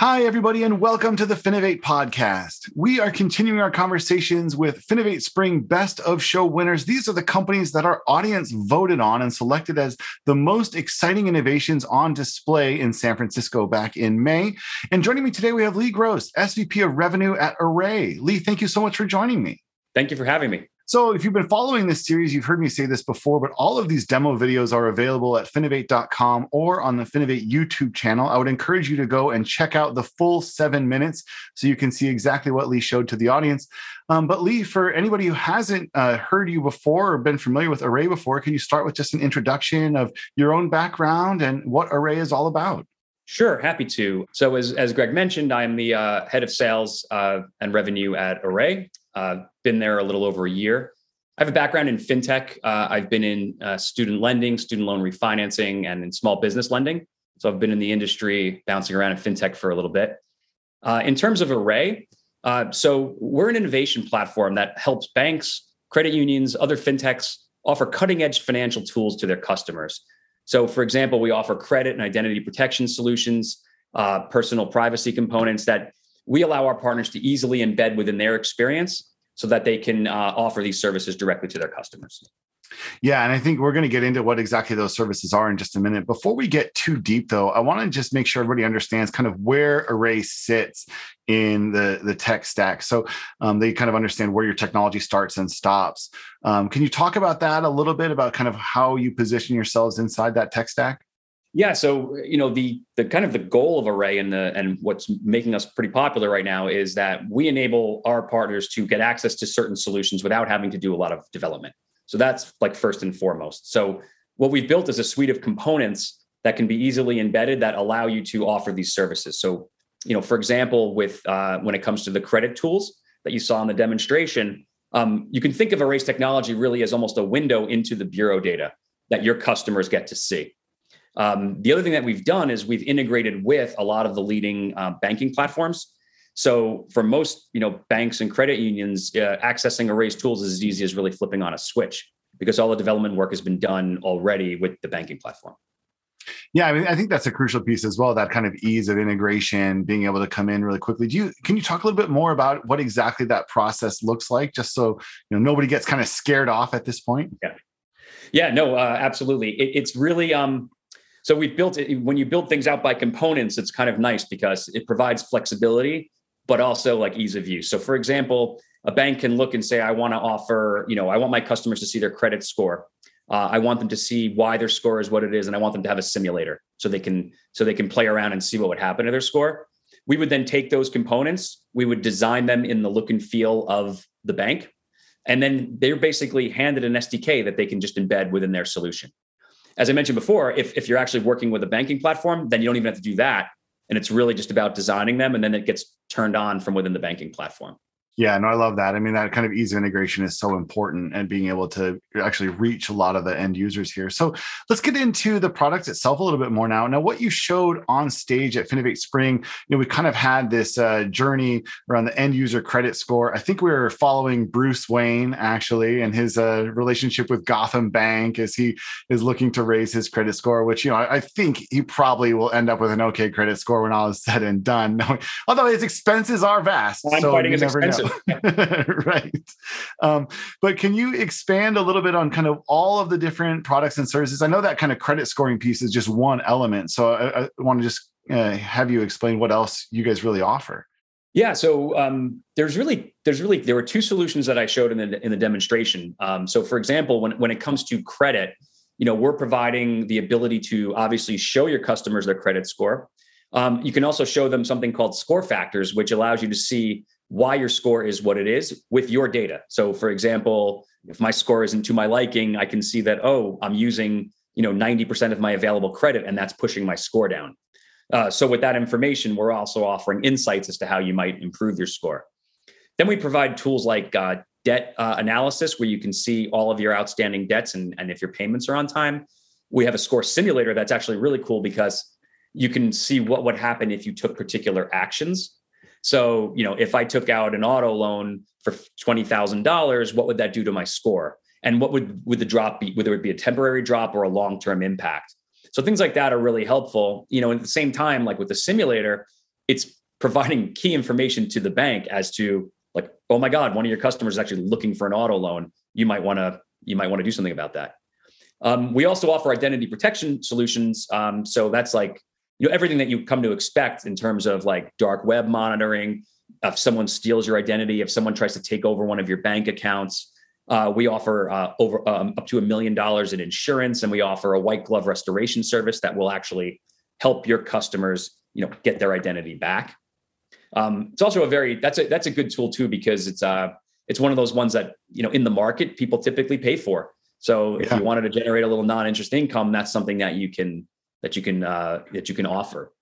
Hi, everybody, and welcome to the Finovate podcast. We are continuing our conversations with Finovate Spring Best of Show winners. These are the companies that our audience voted on and selected as the most exciting innovations on display in San Francisco back in May. And joining me today, we have Lee Gross, SVP of Revenue at Array. Lee, thank you so much for joining me. Thank you for having me. So, if you've been following this series, you've heard me say this before, but all of these demo videos are available at finovate.com or on the Finovate YouTube channel. I would encourage you to go and check out the full seven minutes so you can see exactly what Lee showed to the audience. Um, but, Lee, for anybody who hasn't uh, heard you before or been familiar with Array before, can you start with just an introduction of your own background and what Array is all about? Sure, happy to. So, as, as Greg mentioned, I'm the uh, head of sales uh, and revenue at Array. Uh, been there a little over a year. I have a background in fintech. Uh, I've been in uh, student lending, student loan refinancing, and in small business lending. So I've been in the industry, bouncing around in fintech for a little bit. Uh, in terms of Array, uh, so we're an innovation platform that helps banks, credit unions, other fintechs offer cutting edge financial tools to their customers. So, for example, we offer credit and identity protection solutions, uh, personal privacy components that we allow our partners to easily embed within their experience so that they can uh, offer these services directly to their customers. Yeah, and I think we're going to get into what exactly those services are in just a minute. Before we get too deep, though, I want to just make sure everybody understands kind of where Array sits in the the tech stack, so um, they kind of understand where your technology starts and stops. Um, can you talk about that a little bit about kind of how you position yourselves inside that tech stack? Yeah, so you know the the kind of the goal of Array and the and what's making us pretty popular right now is that we enable our partners to get access to certain solutions without having to do a lot of development. So that's like first and foremost. So what we've built is a suite of components that can be easily embedded that allow you to offer these services. So you know, for example, with uh, when it comes to the credit tools that you saw in the demonstration, um, you can think of Array's technology really as almost a window into the bureau data that your customers get to see. Um, the other thing that we've done is we've integrated with a lot of the leading uh, banking platforms. So for most, you know, banks and credit unions, uh, accessing Array's tools is as easy as really flipping on a switch because all the development work has been done already with the banking platform. Yeah, I mean, I think that's a crucial piece as well. That kind of ease of integration, being able to come in really quickly. Do you can you talk a little bit more about what exactly that process looks like, just so you know nobody gets kind of scared off at this point? Yeah, yeah, no, uh, absolutely. It, it's really um, so we've built it when you build things out by components, it's kind of nice because it provides flexibility, but also like ease of use. So for example, a bank can look and say, I want to offer, you know, I want my customers to see their credit score. Uh, I want them to see why their score is what it is, and I want them to have a simulator so they can so they can play around and see what would happen to their score. We would then take those components, we would design them in the look and feel of the bank, and then they're basically handed an SDK that they can just embed within their solution as I mentioned before, if, if you're actually working with a banking platform, then you don't even have to do that. And it's really just about designing them and then it gets turned on from within the banking platform. Yeah, no, I love that. I mean, that kind of ease of integration is so important and being able to actually reach a lot of the end users here. So let's get into the product itself a little bit more now. Now, what you showed on stage at Finovate Spring, you know, we kind of had this uh, journey around the end user credit score. I think we were following Bruce Wayne actually and his uh, relationship with Gotham Bank as he is looking to raise his credit score, which, you know, I, I think he probably will end up with an okay credit score when all is said and done. Although his expenses are vast. I'm so fighting his expenses. right. Um, but can you expand a little bit on kind of all of the different products and services? I know that kind of credit scoring piece is just one element. So I, I want to just uh, have you explain what else you guys really offer. Yeah, so um, there's really there's really there were two solutions that I showed in the in the demonstration. Um, so for example, when when it comes to credit, you know, we're providing the ability to obviously show your customers their credit score. Um, you can also show them something called score factors, which allows you to see why your score is what it is with your data. So for example, if my score isn't to my liking, I can see that, oh, I'm using, you know, 90% of my available credit and that's pushing my score down. Uh, so with that information, we're also offering insights as to how you might improve your score. Then we provide tools like uh, debt uh, analysis, where you can see all of your outstanding debts and, and if your payments are on time. we have a score simulator that's actually really cool because you can see what would happen if you took particular actions. So, you know, if I took out an auto loan for $20,000, what would that do to my score? And what would, would the drop be, whether it be a temporary drop or a long-term impact? So things like that are really helpful. You know, at the same time, like with the simulator, it's providing key information to the bank as to like, oh my God, one of your customers is actually looking for an auto loan. You might want to, you might want to do something about that. Um, we also offer identity protection solutions. Um, so that's like you know everything that you come to expect in terms of like dark web monitoring. If someone steals your identity, if someone tries to take over one of your bank accounts, uh, we offer uh, over um, up to a million dollars in insurance, and we offer a white glove restoration service that will actually help your customers, you know, get their identity back. Um, it's also a very that's a that's a good tool too because it's uh it's one of those ones that you know in the market people typically pay for. So if you wanted to generate a little non-interest income, that's something that you can that you can uh, that you can offer.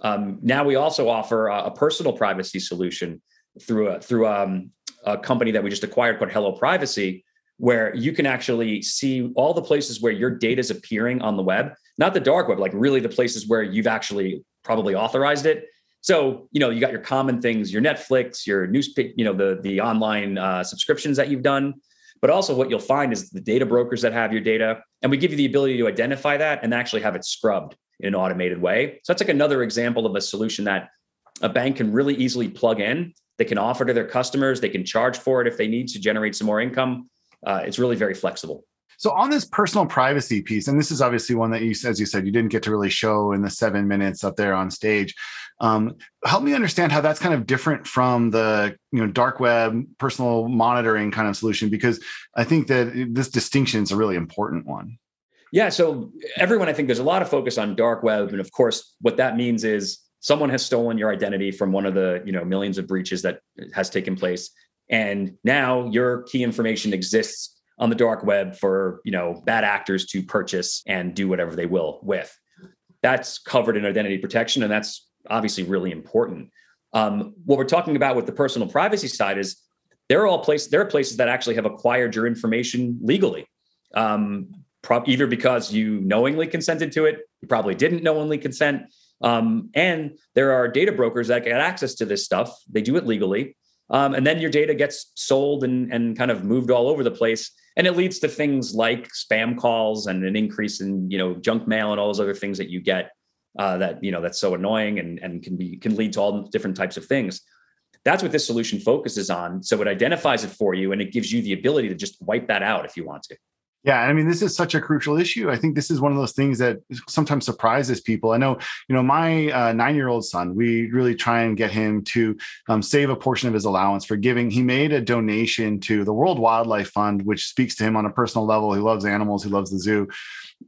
Um, now we also offer a, a, personal privacy solution through a through um, a company that we just acquired called Hello Privacy, where you can actually see all the places where your data is appearing on the web, not the dark web, like really the places where you've actually probably authorized it. So you know you got your common things, your Netflix, your newspaper, you know the the online uh, subscriptions that you've done but also, what you'll find is the data brokers that have your data, and we give you the ability to identify that and actually have it scrubbed in an automated way. So that's like another example of a solution that a bank can really easily plug in. They can offer to their customers. They can charge for it if they need to generate some more income. Uh, it's really very flexible. So on this personal privacy piece, and this is obviously one that you, as you said, you didn't get to really show in the seven minutes up there on stage. Um, help me understand how that's kind of different from the you know dark web personal monitoring kind of solution, because I think that this distinction is a really important one. Yeah. So everyone, I think there's a lot of focus on dark web, and of course, what that means is someone has stolen your identity from one of the you know millions of breaches that has taken place, and now your key information exists on the dark web for you know bad actors to purchase and do whatever they will with. That's covered in identity protection, and that's obviously really important. Um, what we're talking about with the personal privacy side is there are all places there are places that actually have acquired your information legally, um, pro- either because you knowingly consented to it, you probably didn't knowingly consent, um, and there are data brokers that get access to this stuff. They do it legally, um, and then your data gets sold and and kind of moved all over the place and it leads to things like spam calls and an increase in you know junk mail and all those other things that you get uh, that you know that's so annoying and and can be can lead to all different types of things. That's what this solution focuses on. So it identifies it for you and it gives you the ability to just wipe that out if you want to yeah, I mean, this is such a crucial issue. I think this is one of those things that sometimes surprises people. I know, you know, my uh, nine-year-old son, we really try and get him to um, save a portion of his allowance for giving. He made a donation to the World Wildlife Fund, which speaks to him on a personal level. He loves animals. He loves the zoo.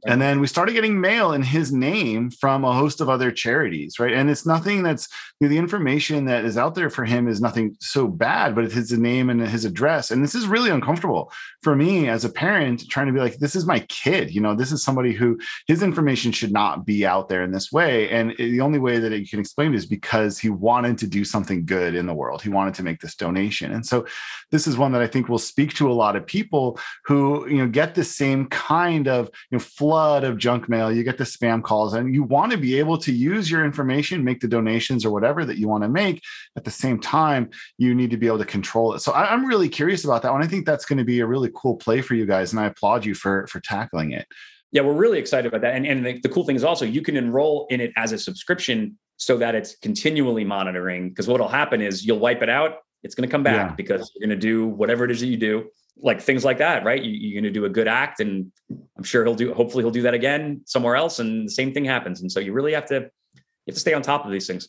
And then we started getting mail in his name from a host of other charities, right? And it's nothing that's you know, the information that is out there for him is nothing so bad, but it's his name and his address. And this is really uncomfortable for me as a parent trying to be like, this is my kid. You know, this is somebody who his information should not be out there in this way. And the only way that you can explain it is because he wanted to do something good in the world. He wanted to make this donation. And so this is one that I think will speak to a lot of people who, you know, get the same kind of, you know, flood of junk mail, you get the spam calls, and you want to be able to use your information, make the donations or whatever that you want to make. At the same time, you need to be able to control it. So I, am really curious about that one. I think that's going to be a really cool play for you guys, and I applaud you for for tackling it. Yeah, we're really excited about that. And, and the, the cool thing is also you can enroll in it as a subscription so that it's continually monitoring. Because what'll happen is you'll wipe it out, it's going to come back yeah. because you're going to do whatever it is that you do like things like that, right? You, are going to do a good act, and I'm sure he'll do. Hopefully, he'll do that again somewhere else, and the same thing happens. And so you really have to you have to stay on top of these things.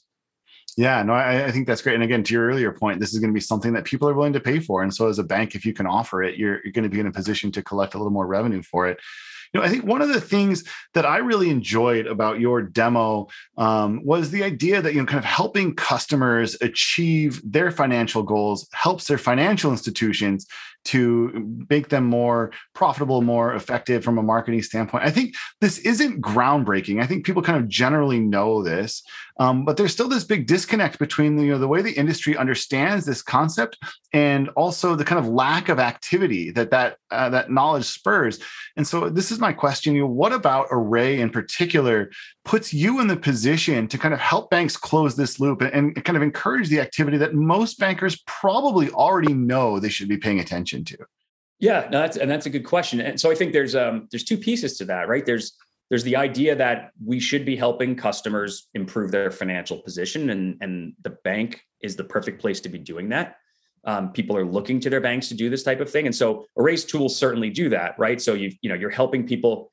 Yeah, no, I, I, think that's great. And again, to your earlier point, this is going to be something that people are willing to pay for. And so, as a bank, if you can offer it, you're, you're going to be in a position to collect a little more revenue for it. Know, I think one of the things that I really enjoyed about your demo um, was the idea that you know, kind of helping customers achieve their financial goals helps their financial institutions to make them more profitable, more effective from a marketing standpoint. I think this isn't groundbreaking. I think people kind of generally know this, um, but there's still this big disconnect between you know the way the industry understands this concept and also the kind of lack of activity that that uh, that knowledge spurs. And so this is my question: you what about Array in particular puts you in the position to kind of help banks close this loop and, and kind of encourage the activity that most bankers probably already know they should be paying attention to? Yeah, no, that's and that's a good question. And so I think there's um there's two pieces to that, right? There's there's the idea that we should be helping customers improve their financial position and and the bank is the perfect place to be doing that um, people are looking to their banks to do this type of thing. And so Array's tools certainly do that right? So you you know you're helping people.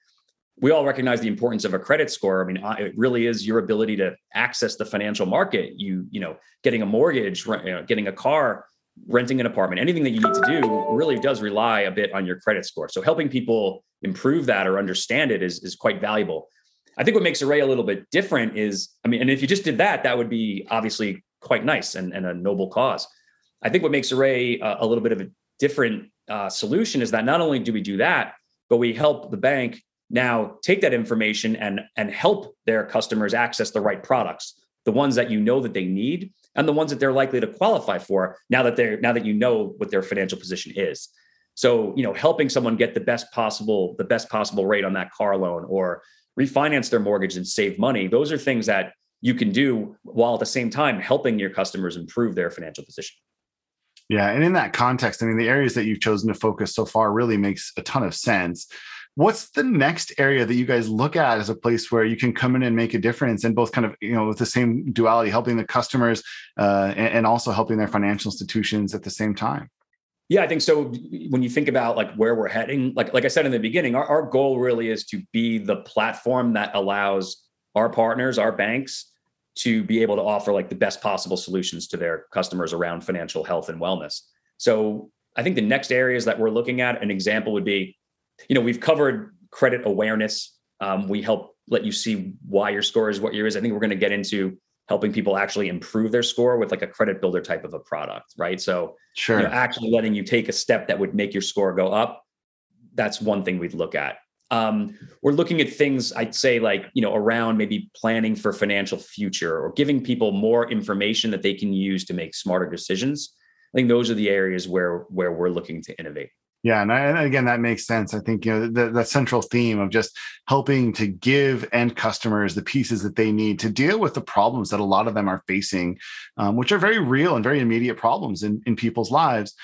We all recognize the importance of a credit score. I mean it really is your ability to access the financial market. You you know getting a mortgage you know, getting a car renting an apartment anything that you need to do really does rely a bit on your credit score. So helping people improve that or understand it is, is quite valuable. I think what makes Array a little bit different is, I mean, and if you just did that, that would be obviously quite nice and, and a noble cause. I think what makes Array a, a little bit of a different uh, solution is that not only do we do that, but we help the bank now take that information and and help their customers access the right products, the ones that you know that they need, and the ones that they're likely to qualify for. Now that they're now that you know what their financial position is. So, you know, helping someone get the best possible the best possible rate on that car loan or refinance their mortgage and save money, those are things that you can do while at the same time helping your customers improve their financial position. Yeah, and in that context, I mean, the areas that you've chosen to focus so far really makes a ton of sense. What's the next area that you guys look at as a place where you can come in and make a difference and both kind of, you know, with the same duality, helping the customers uh, and, and also helping their financial institutions at the same time? Yeah, I think so. When you think about like where we're heading, like like I said in the beginning, our, our goal really is to be the platform that allows our partners, our banks, to be able to offer like the best possible solutions to their customers around financial health and wellness. So I think the next areas that we're looking at, an example would be, you know, we've covered credit awareness. Um, we help let you see why your score is what yours is. I think we're going to get into helping people actually improve their score with like a credit builder type of a product, right? So, sure, you know, actually letting you take a step that would make your score go up. That's one thing we'd look at. Um, we're looking at things I'd say like you know around maybe planning for financial future or giving people more information that they can use to make smarter decisions. I think those are the areas where where we're looking to innovate. Yeah, and, I, and, again, that makes sense. I think you know the, the central theme of just helping to give end customers the pieces that they need to deal with the problems that a lot of them are facing, um, which are very real and very immediate problems in, in people's lives.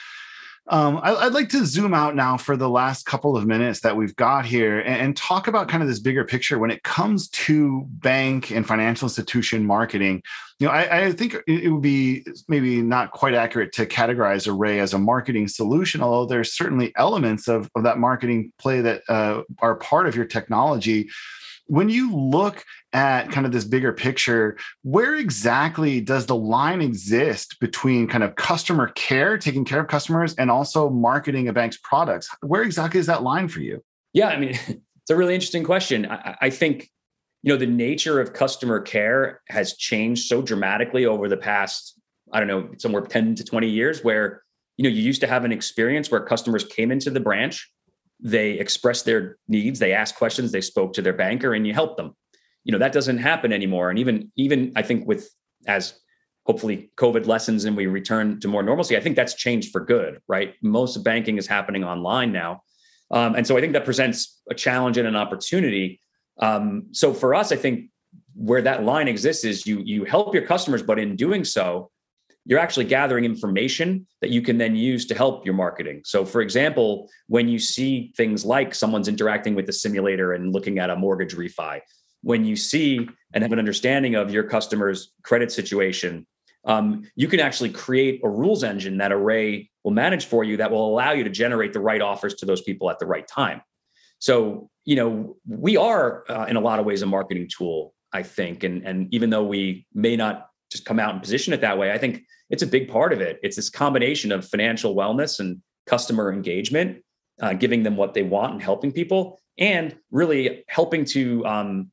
Um, I, would like to zoom out now for the last couple of minutes that we've got here and, and, talk about kind of this bigger picture when it comes to bank and financial institution marketing. You know, I, I think it would be maybe not quite accurate to categorize Array as a marketing solution, although there's certainly elements of, of that marketing play that uh, are part of your technology when you look at kind of this bigger picture, where exactly does the line exist between kind of customer care, taking care of customers, and also marketing a bank's products? Where exactly is that line for you? Yeah, I mean, it's a really interesting question. I, I think you know the nature of customer care has changed so dramatically over the past i don't know somewhere 10 to 20 years where you know you used to have an experience where customers came into the branch they expressed their needs they asked questions they spoke to their banker and you helped them. You know that doesn't happen anymore. And even even i think with as hopefully covid lessens and we return to more normalcy i think that's changed for good right? Most of banking is happening online now. Um, and so i think that presents a challenge and an opportunity. Um, so for us i think where that line exists is you you help your customers but in doing so you're actually gathering information that you can then use to help your marketing. So, for example, when you see things like someone's interacting with the simulator and looking at a mortgage refi, when you see and have an understanding of your customer's credit situation, um, you can actually create a rules engine that Array will manage for you that will allow you to generate the right offers to those people at the right time. So, you know, we are uh, in a lot of ways a marketing tool, I think, and and even though we may not just come out and position it that way, I think it's a big part of it. It's this combination of financial wellness and customer engagement, uh, giving them what they want and helping people, and really helping to um,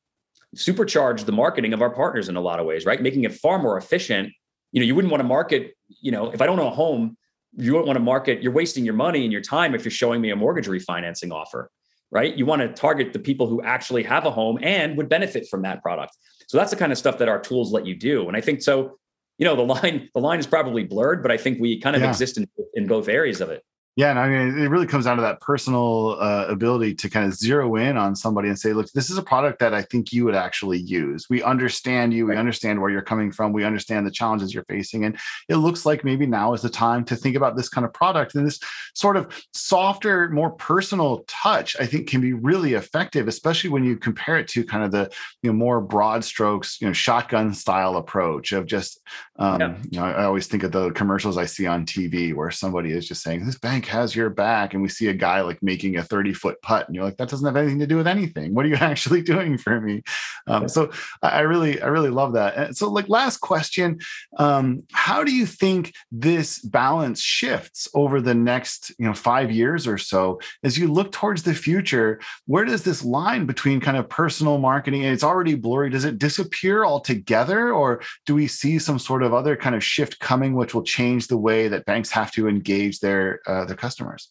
supercharge the marketing of our partners in a lot of ways, right? Making it far more efficient. You know, you wouldn't want to market, you know, if I don't know a home, you wouldn't want to market, you're wasting your money and your time if you're showing me a mortgage refinancing offer, right? You want to target the people who actually have a home and would benefit from that product. So that's the kind of stuff that our tools let you do. And I think so you know, the line the line is probably blurred, but I think we kind of yeah. exist in in both areas of it. Yeah, and I mean, it really comes down to that personal uh, ability to kind of zero in on somebody and say, "Look, this is a product that I think you would actually use. We understand you. We understand where you're coming from. We understand the challenges you're facing, and it looks like maybe now is the time to think about this kind of product and this sort of softer, more personal touch. I think can be really effective, especially when you compare it to kind of the you know more broad strokes, you know, shotgun style approach of just, um, yeah. you know, I always think of the commercials I see on TV where somebody is just saying, "This bank." Has your back and we see a guy like making a 30 foot putt and you're like that doesn't have anything to do with anything. What are you actually doing for me? Um, so i really i really love that. And so like last question um, how do you think this balance shifts over the next you know five years or so? As you look towards the future where does this line between kind of personal marketing and it's already blurry does it disappear altogether? Or do we see some sort of other kind of shift coming which will change the way that banks have to engage their uh, their customers?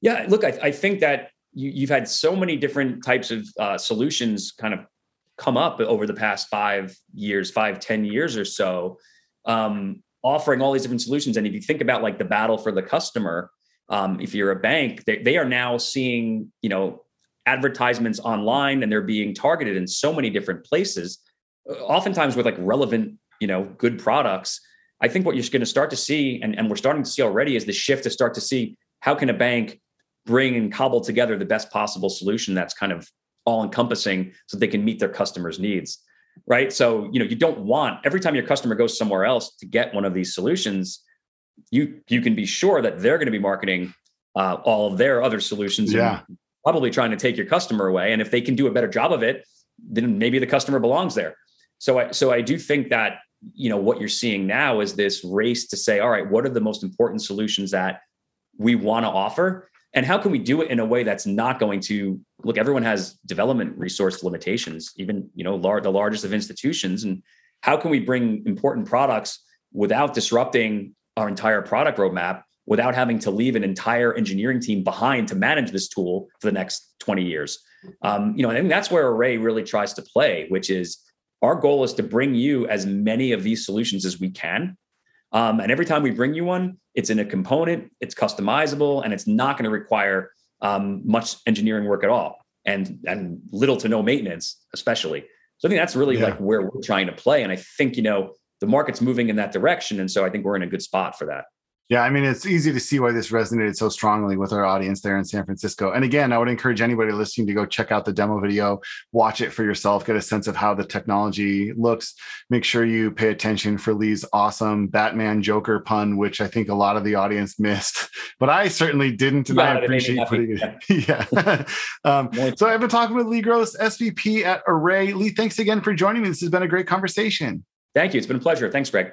Yeah, look, I, I think that you, have had so many different types of uh, solutions kind of come up over the past five years, five ten years or so, um, offering all these different solutions. And if you think about like the battle for the customer, um, if you're a bank, they, they are now seeing, you know, advertisements online and they're being targeted in so many different places, uh, oftentimes with like relevant, you know, good products. I think what you're going to start to see, and, and we're starting to see already, is the shift to start to see how can a bank bring and cobble together the best possible solution that's kind of all encompassing so they can meet their customers needs right? So you know you don't want every time your customer goes somewhere else to get one of these solutions you you can be sure that they're going to be marketing uh, all of their other solutions yeah. probably trying to take your customer away. And if they can do a better job of it then maybe the customer belongs there. So i so i do think that you know what you're seeing now is this race to say all right what are the most important solutions that we want to offer and how can we do it in a way that's not going to look everyone has development resource limitations even you know the largest of institutions and how can we bring important products without disrupting our entire product roadmap without having to leave an entire engineering team behind to manage this tool for the next 20 years? Um, you know and that's where Array really tries to play which is our goal is to bring you as many of these solutions as we can um, and every time we bring you one, it's in a component, it's customizable, and it's not going to require um, much engineering work at all, and and little to no maintenance, especially. So I think that's really yeah. like where we're trying to play. And I think you know the market's moving in that direction, and so I think we're in a good spot for that. Yeah, I mean, it's easy to see why this resonated so strongly with our audience there in San Francisco. And again, I would encourage anybody listening to go check out the demo video, watch it for yourself, get a sense of how the technology looks. Make sure you pay attention for Lee's awesome Batman Joker pun, which I think a lot of the audience missed, but I certainly didn't. And yeah, I appreciate putting it. Yeah. um, so I've been talking with Lee Gross, SVP at Array. Lee, thanks again for joining me. This has been a great conversation. Thank you. It's been a pleasure. Thanks, Greg.